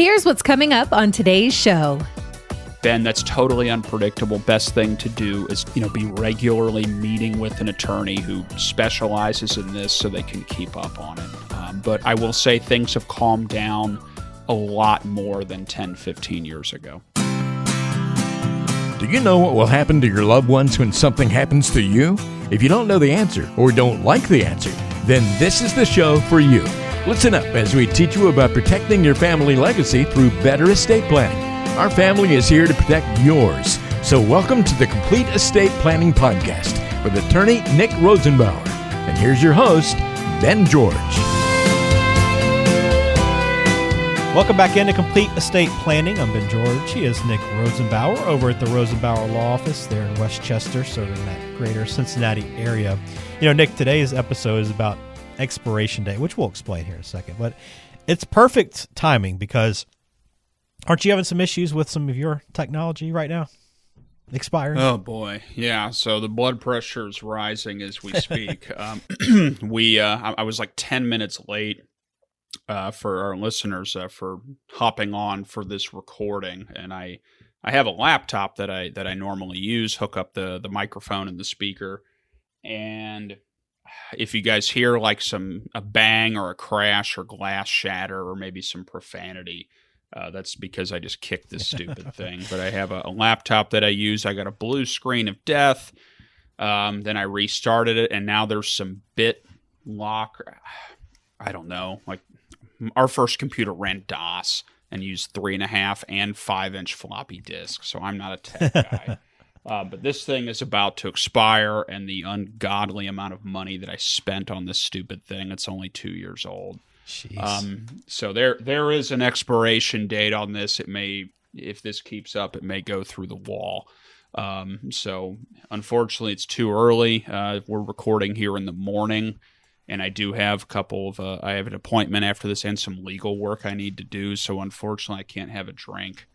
Here's what's coming up on today's show. Ben, that's totally unpredictable. Best thing to do is, you know, be regularly meeting with an attorney who specializes in this so they can keep up on it. Um, but I will say things have calmed down a lot more than 10, 15 years ago. Do you know what will happen to your loved ones when something happens to you? If you don't know the answer or don't like the answer, then this is the show for you. Listen up as we teach you about protecting your family legacy through better estate planning. Our family is here to protect yours. So, welcome to the Complete Estate Planning Podcast with attorney Nick Rosenbauer. And here's your host, Ben George. Welcome back into Complete Estate Planning. I'm Ben George. He is Nick Rosenbauer over at the Rosenbauer Law Office there in West Chester, serving that greater Cincinnati area. You know, Nick, today's episode is about expiration date, which we'll explain here in a second. But it's perfect timing because aren't you having some issues with some of your technology right now? Expiring. Oh boy, yeah. So the blood pressure is rising as we speak. um, we, uh, I was like ten minutes late uh, for our listeners uh, for hopping on for this recording, and I, I have a laptop that I that I normally use. Hook up the the microphone and the speaker, and if you guys hear like some a bang or a crash or glass shatter or maybe some profanity, uh, that's because I just kicked this stupid thing. But I have a, a, laptop that I use. I got a blue screen of death. Um, then I restarted it, and now there's some bit lock. I don't know. Like our first computer ran DOS and used three and a half and five inch floppy disks. So I'm not a tech guy. Uh, but this thing is about to expire, and the ungodly amount of money that I spent on this stupid thing, it's only two years old. Um, so there there is an expiration date on this. It may, if this keeps up, it may go through the wall. Um, so unfortunately, it's too early. Uh, we're recording here in the morning, and I do have a couple of. Uh, I have an appointment after this and some legal work I need to do. So unfortunately, I can't have a drink.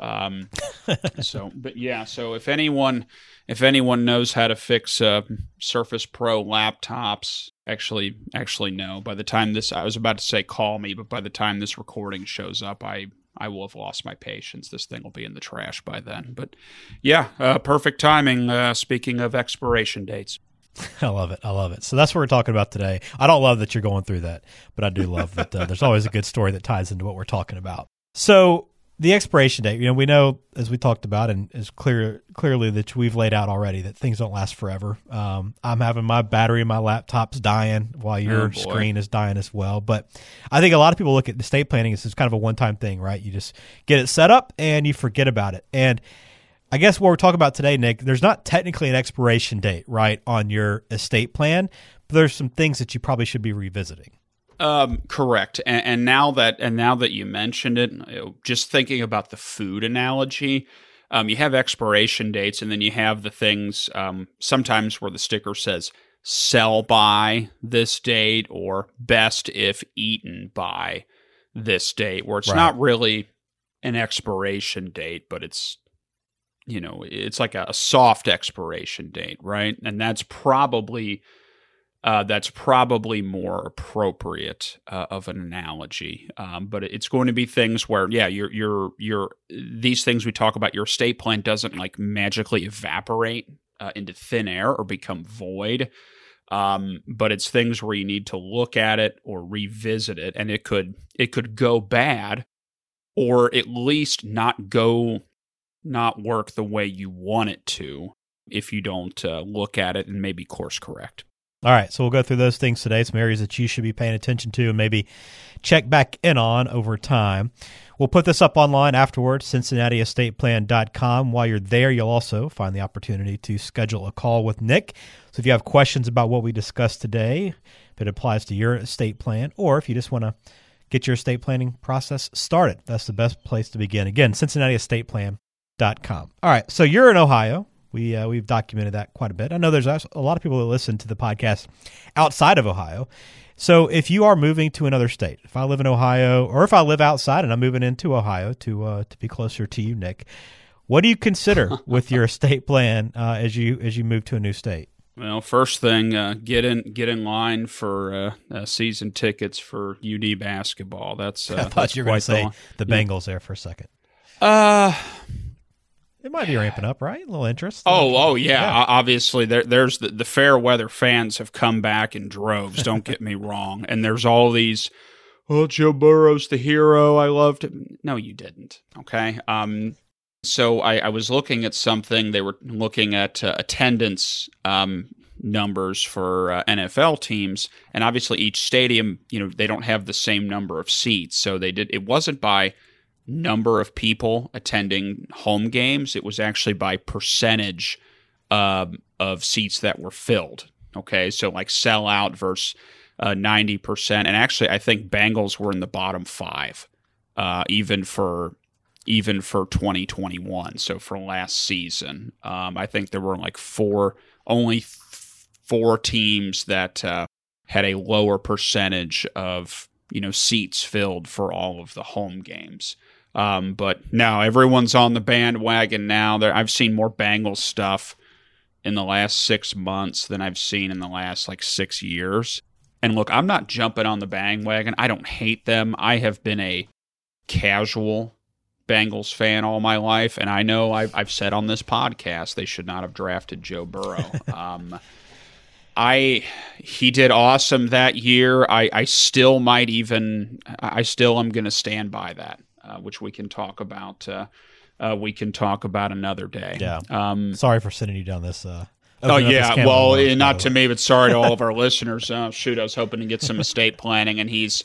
Um, so, but yeah, so if anyone, if anyone knows how to fix uh, Surface Pro laptops, actually, actually no. By the time this, I was about to say call me, but by the time this recording shows up, I I will have lost my patience. This thing will be in the trash by then. But yeah, uh, perfect timing. Uh, speaking of expiration dates. I love it. I love it. So that's what we're talking about today. I don't love that you're going through that, but I do love that uh, there's always a good story that ties into what we're talking about. So the expiration date, you know, we know as we talked about, and is clear clearly that we've laid out already that things don't last forever. Um, I'm having my battery in my laptop's dying while your oh screen is dying as well. But I think a lot of people look at estate planning as kind of a one time thing, right? You just get it set up and you forget about it. And I guess what we're talking about today, Nick, there's not technically an expiration date, right, on your estate plan, but there's some things that you probably should be revisiting. Um, correct. And, and, now that and now that you mentioned it, just thinking about the food analogy, um, you have expiration dates, and then you have the things um, sometimes where the sticker says "sell by this date" or "best if eaten by this date," where it's right. not really an expiration date, but it's you know it's like a, a soft expiration date, right? And that's probably uh, that's probably more appropriate uh, of an analogy. Um, but it's going to be things where, yeah, you're, you're, you're, these things we talk about, your estate plan doesn't like magically evaporate uh, into thin air or become void. Um, but it's things where you need to look at it or revisit it, and it could, it could go bad, or at least not go, not work the way you want it to if you don't uh, look at it and maybe course correct. All right, so we'll go through those things today, some areas that you should be paying attention to and maybe check back in on over time. We'll put this up online afterwards, CincinnatiEstatePlan.com. While you're there, you'll also find the opportunity to schedule a call with Nick. So if you have questions about what we discussed today, if it applies to your estate plan, or if you just want to get your estate planning process started, that's the best place to begin. Again, CincinnatiEstatePlan.com. All right, so you're in Ohio. We uh, we've documented that quite a bit. I know there's a lot of people that listen to the podcast outside of Ohio. So if you are moving to another state, if I live in Ohio, or if I live outside and I'm moving into Ohio to uh, to be closer to you, Nick, what do you consider with your estate plan uh, as you as you move to a new state? Well, first thing, uh, get in get in line for uh, uh, season tickets for UD basketball. That's uh, I thought that's you were going to say the the yeah. Bengals there for a second. Uh It might be ramping up, right? A little interest. oh oh yeah. Yeah. Obviously, there there's the, the fair weather fans have come back in droves. Don't get me wrong. And there's all these. Oh, Joe Burrow's the hero. I loved him. No, you didn't. Okay. Um. So I, I was looking at something. They were looking at uh, attendance um, numbers for uh, NFL teams, and obviously each stadium, you know, they don't have the same number of seats. So they did. It wasn't by number of people attending home games. It was actually by percentage um, of seats that were filled. Okay, so like sellout versus uh, ninety percent, and actually, I think Bengals were in the bottom five, uh, even for even for 2021. So for last season, um, I think there were like four, only four teams that uh, had a lower percentage of you know seats filled for all of the home games. Um, but now everyone's on the bandwagon now. There, I've seen more Bengals stuff in the last six months than I've seen in the last like six years. And look, I'm not jumping on the bandwagon. I don't hate them. I have been a casual Bengals fan all my life, and I know I've, I've said on this podcast they should not have drafted Joe Burrow. um, I he did awesome that year. I, I still might even I still am going to stand by that, which we can talk about. Uh, uh, we can talk about another day. Yeah. Um, Sorry for sending you down this. Uh, Oh opening up this yeah, well, eh, not to me, but sorry to all of our listeners. Uh, shoot, I was hoping to get some estate planning, and he's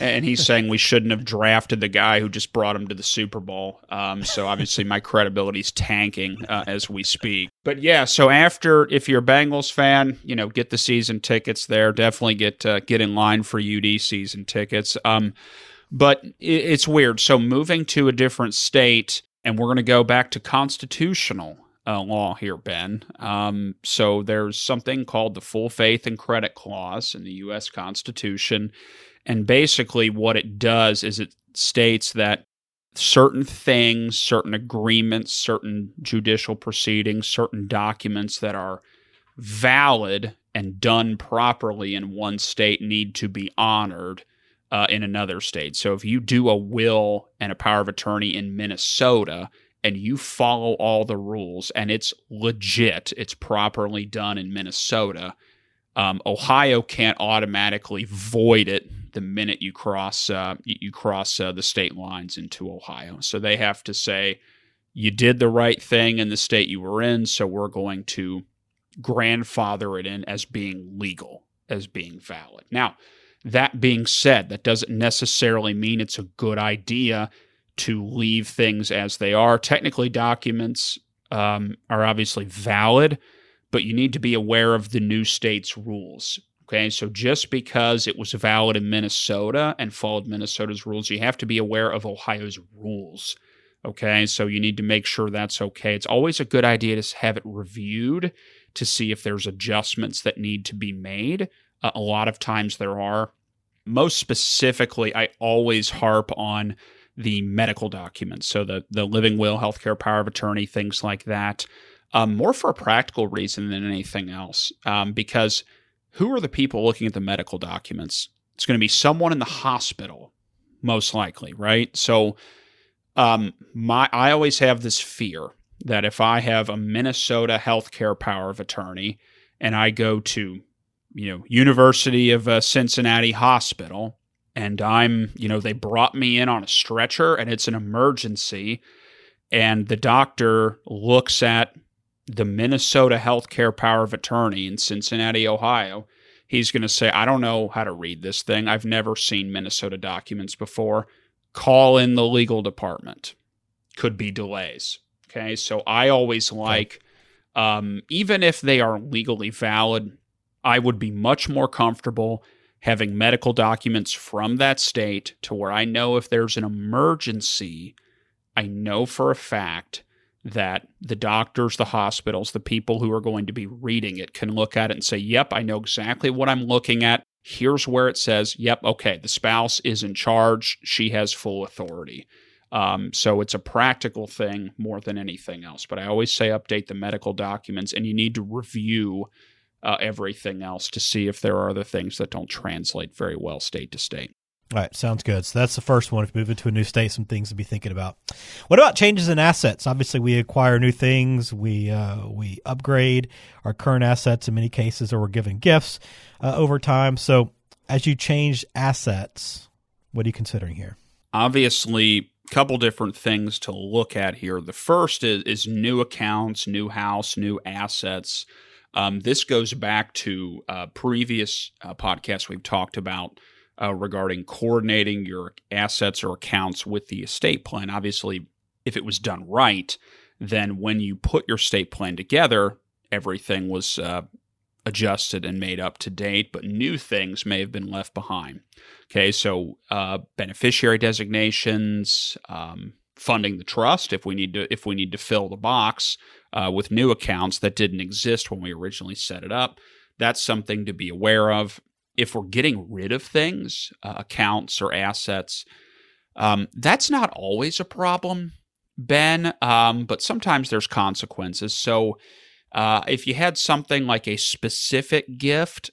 and he's saying we shouldn't have drafted the guy who just brought him to the Super Bowl. Um, so obviously my credibility's tanking uh, as we speak. But yeah, so after if you're a Bengals fan, you know, get the season tickets there. Definitely get uh, get in line for UD season tickets. Um, but it's weird. So moving to a different state, and we're going to go back to constitutional uh, law here, Ben. Um, so there's something called the full faith and credit clause in the U.S. Constitution. And basically, what it does is it states that certain things, certain agreements, certain judicial proceedings, certain documents that are valid and done properly in one state need to be honored uh, in another state. So if you do a will and a power of attorney in Minnesota and you follow all the rules and it's legit, it's properly done in Minnesota, um, Ohio can't automatically void it the minute you cross uh, you cross uh, the state lines into Ohio. So they have to say you did the right thing in the state you were in, so we're going to grandfather it in as being legal, as being valid. Now, that being said, that doesn't necessarily mean it's a good idea to leave things as they are. Technically, documents um, are obviously valid, but you need to be aware of the new state's rules. Okay, so just because it was valid in Minnesota and followed Minnesota's rules, you have to be aware of Ohio's rules. Okay, so you need to make sure that's okay. It's always a good idea to have it reviewed to see if there's adjustments that need to be made. A lot of times there are. Most specifically, I always harp on the medical documents. So the the living will, healthcare power of attorney, things like that. Um, more for a practical reason than anything else. Um, because who are the people looking at the medical documents? It's going to be someone in the hospital, most likely, right? So um, my I always have this fear that if I have a Minnesota healthcare power of attorney and I go to, you know, University of uh, Cincinnati Hospital and I'm, you know, they brought me in on a stretcher and it's an emergency and the doctor looks at the Minnesota healthcare power of attorney in Cincinnati, Ohio, he's going to say, I don't know how to read this thing. I've never seen Minnesota documents before. Call in the legal department. Could be delays. Okay. So I always like, um, even if they are legally valid, I would be much more comfortable having medical documents from that state to where I know if there's an emergency, I know for a fact that the doctors, the hospitals, the people who are going to be reading it can look at it and say, yep, I know exactly what I'm looking at. Here's where it says, yep, okay, the spouse is in charge. She has full authority. Um, so it's a practical thing more than anything else. But I always say update the medical documents and you need to review uh, everything else to see if there are other things that don't translate very well state to state. All right, sounds good. So that's the first one. If you move into a new state, some things to be thinking about. What about changes in assets? Obviously, we acquire new things, we uh, we upgrade our current assets in many cases, or we're given gifts uh, over time. So, as you change assets, what are you considering here? Obviously, a couple different things to look at here. The first is, is new accounts, new house, new assets. Um, this goes back to uh, previous uh, podcasts we've talked about uh, regarding coordinating your assets or accounts with the estate plan. Obviously, if it was done right, then when you put your estate plan together, everything was uh, adjusted and made up to date, but new things may have been left behind. Okay, so uh, beneficiary designations, um, funding the trust if we need to if we need to fill the box uh, with new accounts that didn't exist when we originally set it up. That's something to be aware of if we're getting rid of things, uh, accounts or assets, um, that's not always a problem, Ben, um, but sometimes there's consequences. So uh, if you had something like a specific gift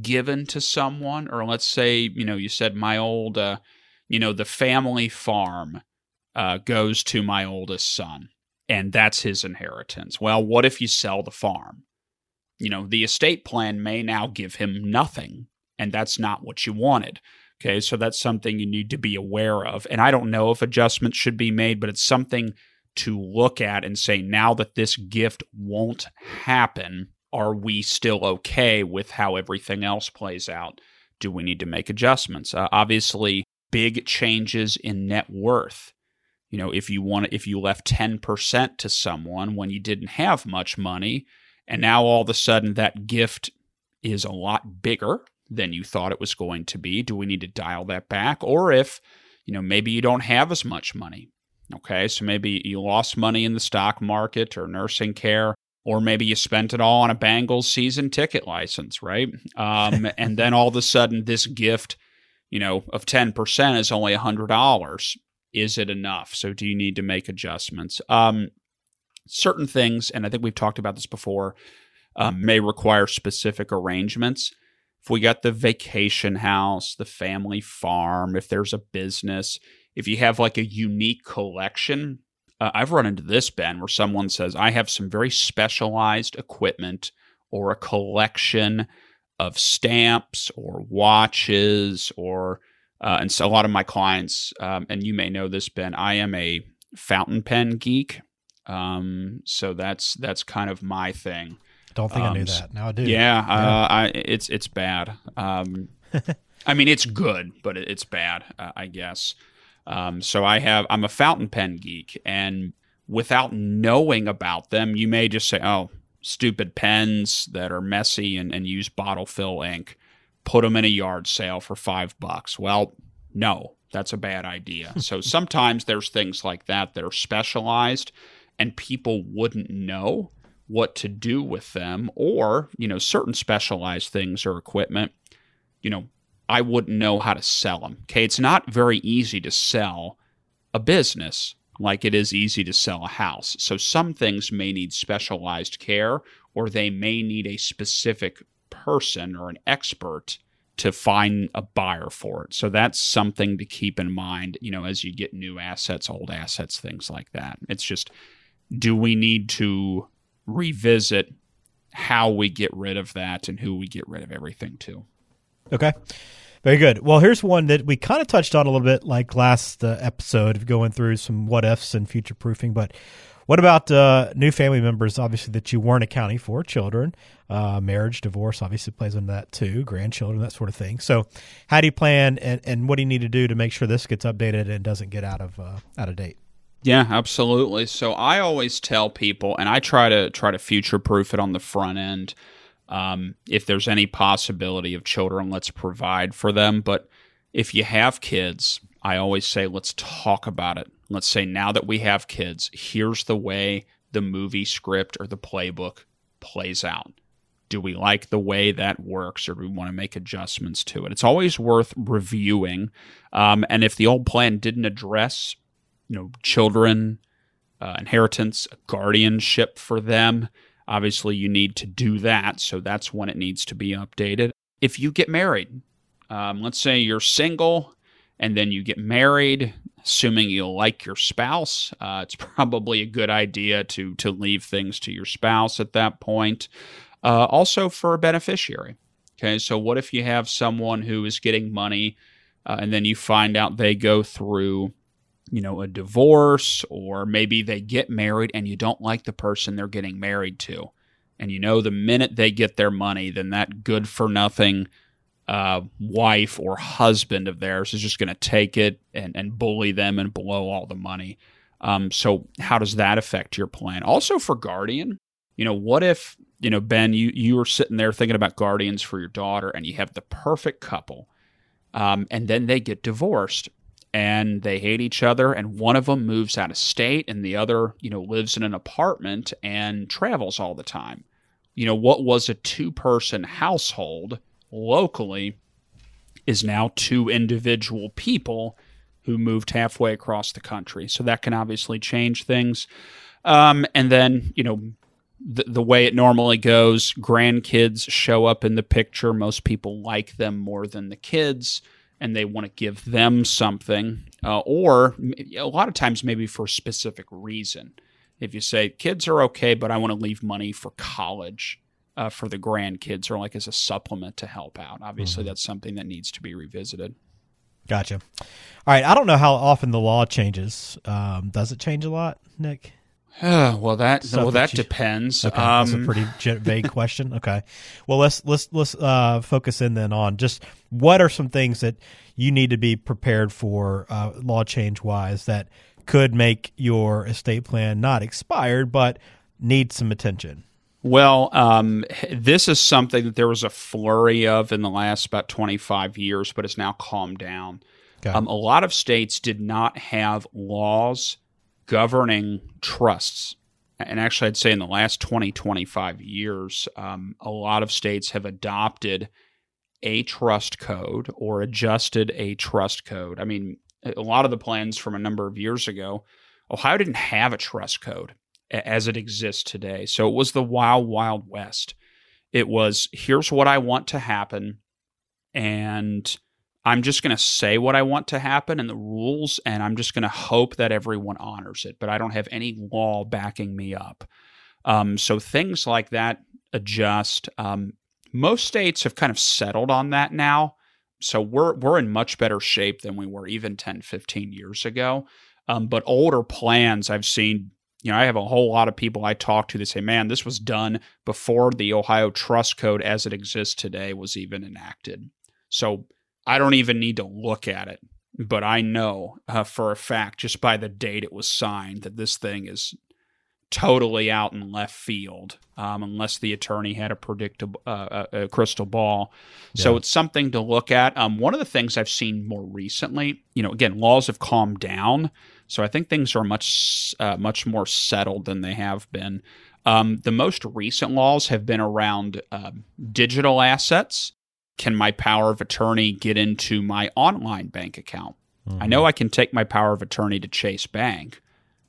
given to someone, or let's say, you know, you said my old, uh, you know, the family farm uh, goes to my oldest son, and that's his inheritance. Well, what if you sell the farm? You know, the estate plan may now give him nothing and that's not what you wanted. Okay, so that's something you need to be aware of. And I don't know if adjustments should be made, but it's something to look at and say, now that this gift won't happen, are we still okay with how everything else plays out? Do we need to make adjustments? Uh, obviously, big changes in net worth. You know, if you want, if you left ten percent to someone when you didn't have much money, and now all of a sudden that gift is a lot bigger, than you thought it was going to be. Do we need to dial that back? Or if, you know, maybe you don't have as much money. Okay, so maybe you lost money in the stock market or nursing care, or maybe you spent it all on a Bengals season ticket license, right? Um, and then all of a sudden, this gift, you know, of 10% is only $100. Is it enough? So, do you need to make adjustments? Um, certain things, and I think we've talked about this before, um, may require specific arrangements if we got the vacation house, the family farm, if there's a business, if you have like a unique collection, uh, I've run into this, Ben, where someone says, I have some very specialized equipment or a collection of stamps or watches or uh, and so a lot of my clients um, and you may know this ben i am a fountain pen geek um, so that's that's kind of my thing don't think um, I knew that. Now I do. Yeah, yeah. Uh, I, it's it's bad. Um, I mean, it's good, but it's bad, uh, I guess. Um, so I have I'm a fountain pen geek, and without knowing about them, you may just say, "Oh, stupid pens that are messy and, and use bottle fill ink. Put them in a yard sale for five bucks." Well, no, that's a bad idea. so sometimes there's things like that that are specialized, and people wouldn't know what to do with them or, you know, certain specialized things or equipment, you know, I wouldn't know how to sell them. Okay, it's not very easy to sell a business like it is easy to sell a house. So some things may need specialized care or they may need a specific person or an expert to find a buyer for it. So that's something to keep in mind, you know, as you get new assets, old assets, things like that. It's just do we need to revisit how we get rid of that and who we get rid of everything to. Okay. Very good. Well, here's one that we kind of touched on a little bit like last uh, episode, of going through some what ifs and future proofing. But what about uh, new family members, obviously, that you weren't accounting for? Children, uh, marriage, divorce obviously plays into that too, grandchildren, that sort of thing. So, how do you plan and, and what do you need to do to make sure this gets updated and doesn't get out of uh, out of date? Yeah, absolutely. So I always tell people, and I try to try to future proof it on the front end. Um, if there's any possibility of children, let's provide for them. But if you have kids, I always say, let's talk about it. Let's say, now that we have kids, here's the way the movie script or the playbook plays out. Do we like the way that works or do we want to make adjustments to it? It's always worth reviewing. Um, and if the old plan didn't address you know children, uh, inheritance, guardianship for them. obviously you need to do that. So that's when it needs to be updated. If you get married, um, let's say you're single and then you get married, assuming you like your spouse, uh, it's probably a good idea to to leave things to your spouse at that point. Uh, also for a beneficiary. Okay, so what if you have someone who is getting money, uh, and then you find out they go through, you know, a divorce, or maybe they get married and you don't like the person they're getting married to, and you know the minute they get their money, then that good for nothing uh, wife or husband of theirs is just going to take it and, and bully them and blow all the money. Um, so how does that affect your plan? Also for guardian, you know, what if you know Ben, you you were sitting there thinking about guardians for your daughter, and you have the perfect couple, um, and then they get divorced and they hate each other and one of them moves out of state and the other you know lives in an apartment and travels all the time you know what was a two person household locally is now two individual people who moved halfway across the country. So that can obviously change things. Um, and then, you know, the, the way it normally goes, grandkids show up in the picture. Most people like them more than the kids, and they want to give them something. Uh, or a lot of times, maybe for a specific reason. If you say kids are okay, but I want to leave money for college, uh, for the grandkids or like as a supplement to help out. Obviously, mm-hmm. that's something that needs to be revisited. Gotcha. All right. I don't know how often the law changes. Um, does it change a lot, Nick? well, that well that you, depends. Okay, um, that's a um, pretty vague question. Okay, well let's let's let's uh, focus in then on just what are some things that you need to be prepared for uh, law change wise that could make your estate plan not expired but need some attention. Well, um, this is something that there was a flurry of in the last about 25 years, but it's now calmed down. Um, a lot of states did not have laws governing trusts. And actually, I'd say in the last 20, 25 years, um, a lot of states have adopted a trust code or adjusted a trust code. I mean, a lot of the plans from a number of years ago, Ohio didn't have a trust code as it exists today. So it was the wild, wild west. It was here's what I want to happen, and I'm just going to say what I want to happen and the rules, and I'm just going to hope that everyone honors it. But I don't have any law backing me up. Um, so things like that adjust. Um, most states have kind of settled on that now. So we're we're in much better shape than we were even 10, 15 years ago. Um, but older plans I've seen you know, I have a whole lot of people I talk to that say, man, this was done before the Ohio Trust Code as it exists today was even enacted. So I don't even need to look at it. But I know uh, for a fact, just by the date it was signed, that this thing is totally out in left field, um, unless the attorney had a predictable uh, a, a crystal ball. Yeah. So it's something to look at. Um, one of the things I've seen more recently, you know, again, laws have calmed down, so I think things are much uh, much more settled than they have been. Um, the most recent laws have been around uh, digital assets. Can my power of attorney get into my online bank account? Mm-hmm. I know I can take my power of attorney to Chase Bank,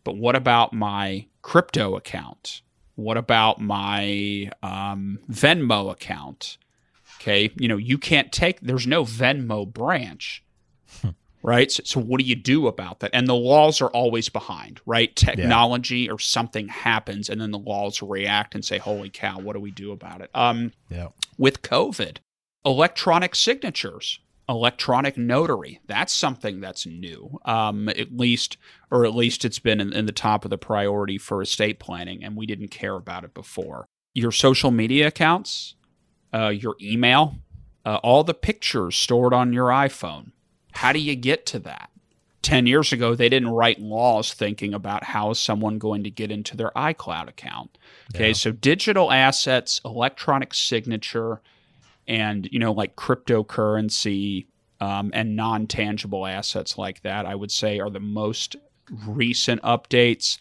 but what about my crypto account? What about my um, Venmo account? Okay, you know, you can't take, there's no Venmo branch right? So, so, what do you do about that? And the laws are always behind, right? Technology yeah. or something happens, and then the laws react and say, "Holy cow, what do we do about it?" Um, yeah. With COVID, electronic signatures, electronic notary, that's something that's new, um, at least, or at least it's been in, in the top of the priority for estate planning, and we didn't care about it before. Your social media accounts, uh, your email, uh, all the pictures stored on your iPhone how do you get to that? 10 years ago, they didn't write laws thinking about how is someone going to get into their iCloud account. Okay, yeah. so digital assets, electronic signature, and you know, like cryptocurrency um, and non-tangible assets like that, I would say are the most recent updates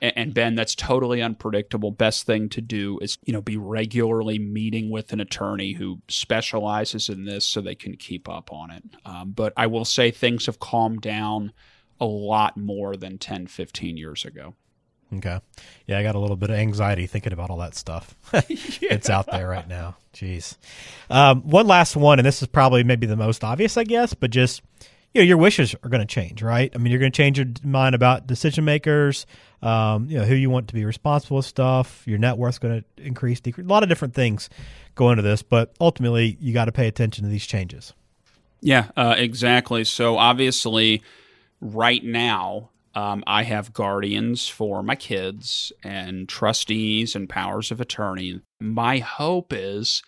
and Ben, that's totally unpredictable. Best thing to do is, you know, be regularly meeting with an attorney who specializes in this so they can keep up on it. Um, but I will say things have calmed down a lot more than 10, 15 years ago. Okay. Yeah, I got a little bit of anxiety thinking about all that stuff. It's out there right now. Jeez. Um, one last one, and this is probably maybe the most obvious, I guess, but just you know, your wishes are going to change, right? I mean, you're going to change your mind about decision makers, um, you know, who you want to be responsible with stuff. Your net worth's going to increase, decrease. A lot of different things go into this, but ultimately, you got to pay attention to these changes. Yeah, uh, exactly. So obviously, right now, um, I have guardians for my kids and trustees and powers of attorney. My hope is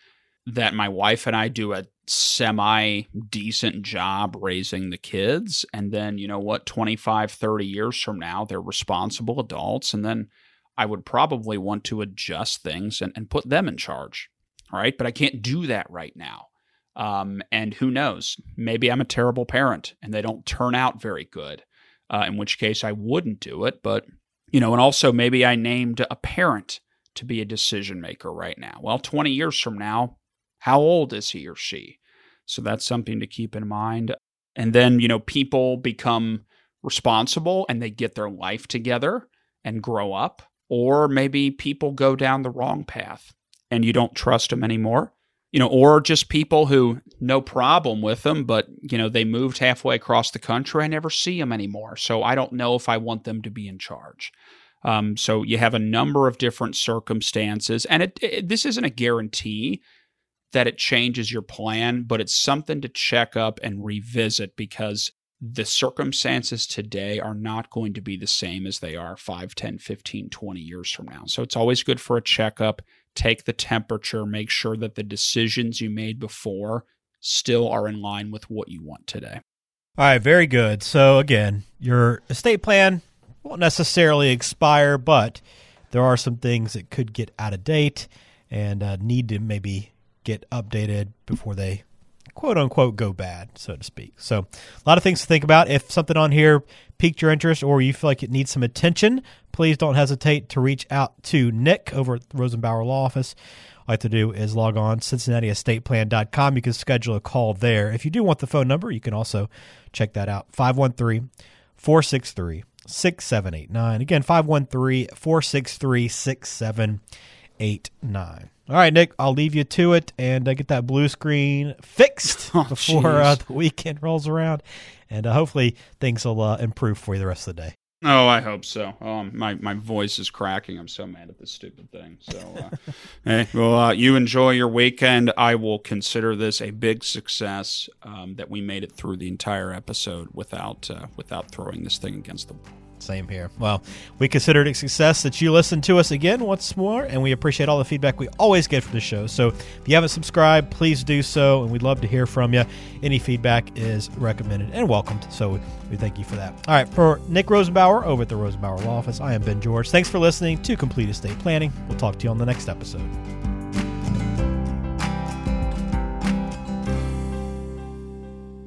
that my wife and I do a semi decent job raising the kids. And then, you know what, 25, 30 years from now, they're responsible adults. And then I would probably want to adjust things and, and put them in charge. Right. But I can't do that right now. Um, and who knows? Maybe I'm a terrible parent and they don't turn out very good, uh, in which case I wouldn't do it. But, you know, and also maybe I named a parent to be a decision maker right now. Well, 20 years from now, how old is he or she? So that's something to keep in mind. And then, you know, people become responsible and they get their life together and grow up. Or maybe people go down the wrong path and you don't trust them anymore. You know, or just people who no problem with them, but you know they moved halfway across the country. I never see them anymore, so I don't know if I want them to be in charge. Um, so you have a number of different circumstances, and it, it, this isn't a guarantee that it changes your plan, but it's something to check up and revisit because the circumstances today are not going to be the same as they are 5, 10, 15, 20 years from now. So it's always good for a checkup, take the temperature, make sure that the decisions you made before still are in line with what you want today. All right, very good. So again, your estate plan won't necessarily expire, but there are some things that could get out of date and uh, need to maybe get updated before they quote unquote go bad, so to speak. So, a lot of things to think about. If something on here piqued your interest or you feel like it needs some attention, please don't hesitate to reach out to Nick over at the Rosenbauer Law Office. All you have to do is log on CincinnatiEstatePlan.com. You can schedule a call there. If you do want the phone number, you can also check that out 513 463 6789. Again, 513 463 6789. All right, Nick, I'll leave you to it and uh, get that blue screen fixed Oh, before uh, the weekend rolls around. And uh, hopefully things will uh, improve for you the rest of the day. Oh, I hope so. Um, my my voice is cracking. I'm so mad at this stupid thing. So, uh, hey, well, uh, you enjoy your weekend. I will consider this a big success um, that we made it through the entire episode without uh, without throwing this thing against the wall. Same here. Well, we consider it a success that you listened to us again once more, and we appreciate all the feedback we always get from the show. So if you haven't subscribed, please do so, and we'd love to hear from you. Any feedback is recommended and welcomed, so we thank you for that. All right, for Nick Rosenbauer over at the Rosenbauer Law Office, I am Ben George. Thanks for listening to Complete Estate Planning. We'll talk to you on the next episode.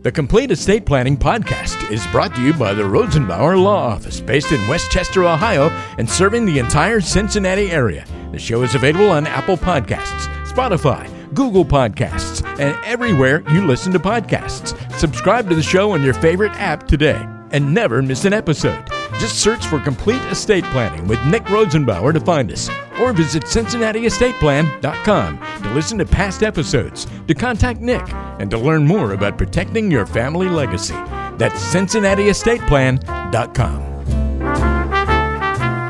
The Complete Estate Planning Podcast is brought to you by the Rosenbauer Law Office, based in West Chester, Ohio, and serving the entire Cincinnati area. The show is available on Apple Podcasts, Spotify, Google Podcasts, and everywhere you listen to podcasts. Subscribe to the show on your favorite app today and never miss an episode. Just search for Complete Estate Planning with Nick Rosenbauer to find us, or visit CincinnatiEstatePlan.com to listen to past episodes, to contact Nick, and to learn more about protecting your family legacy. That's CincinnatiEstatePlan.com.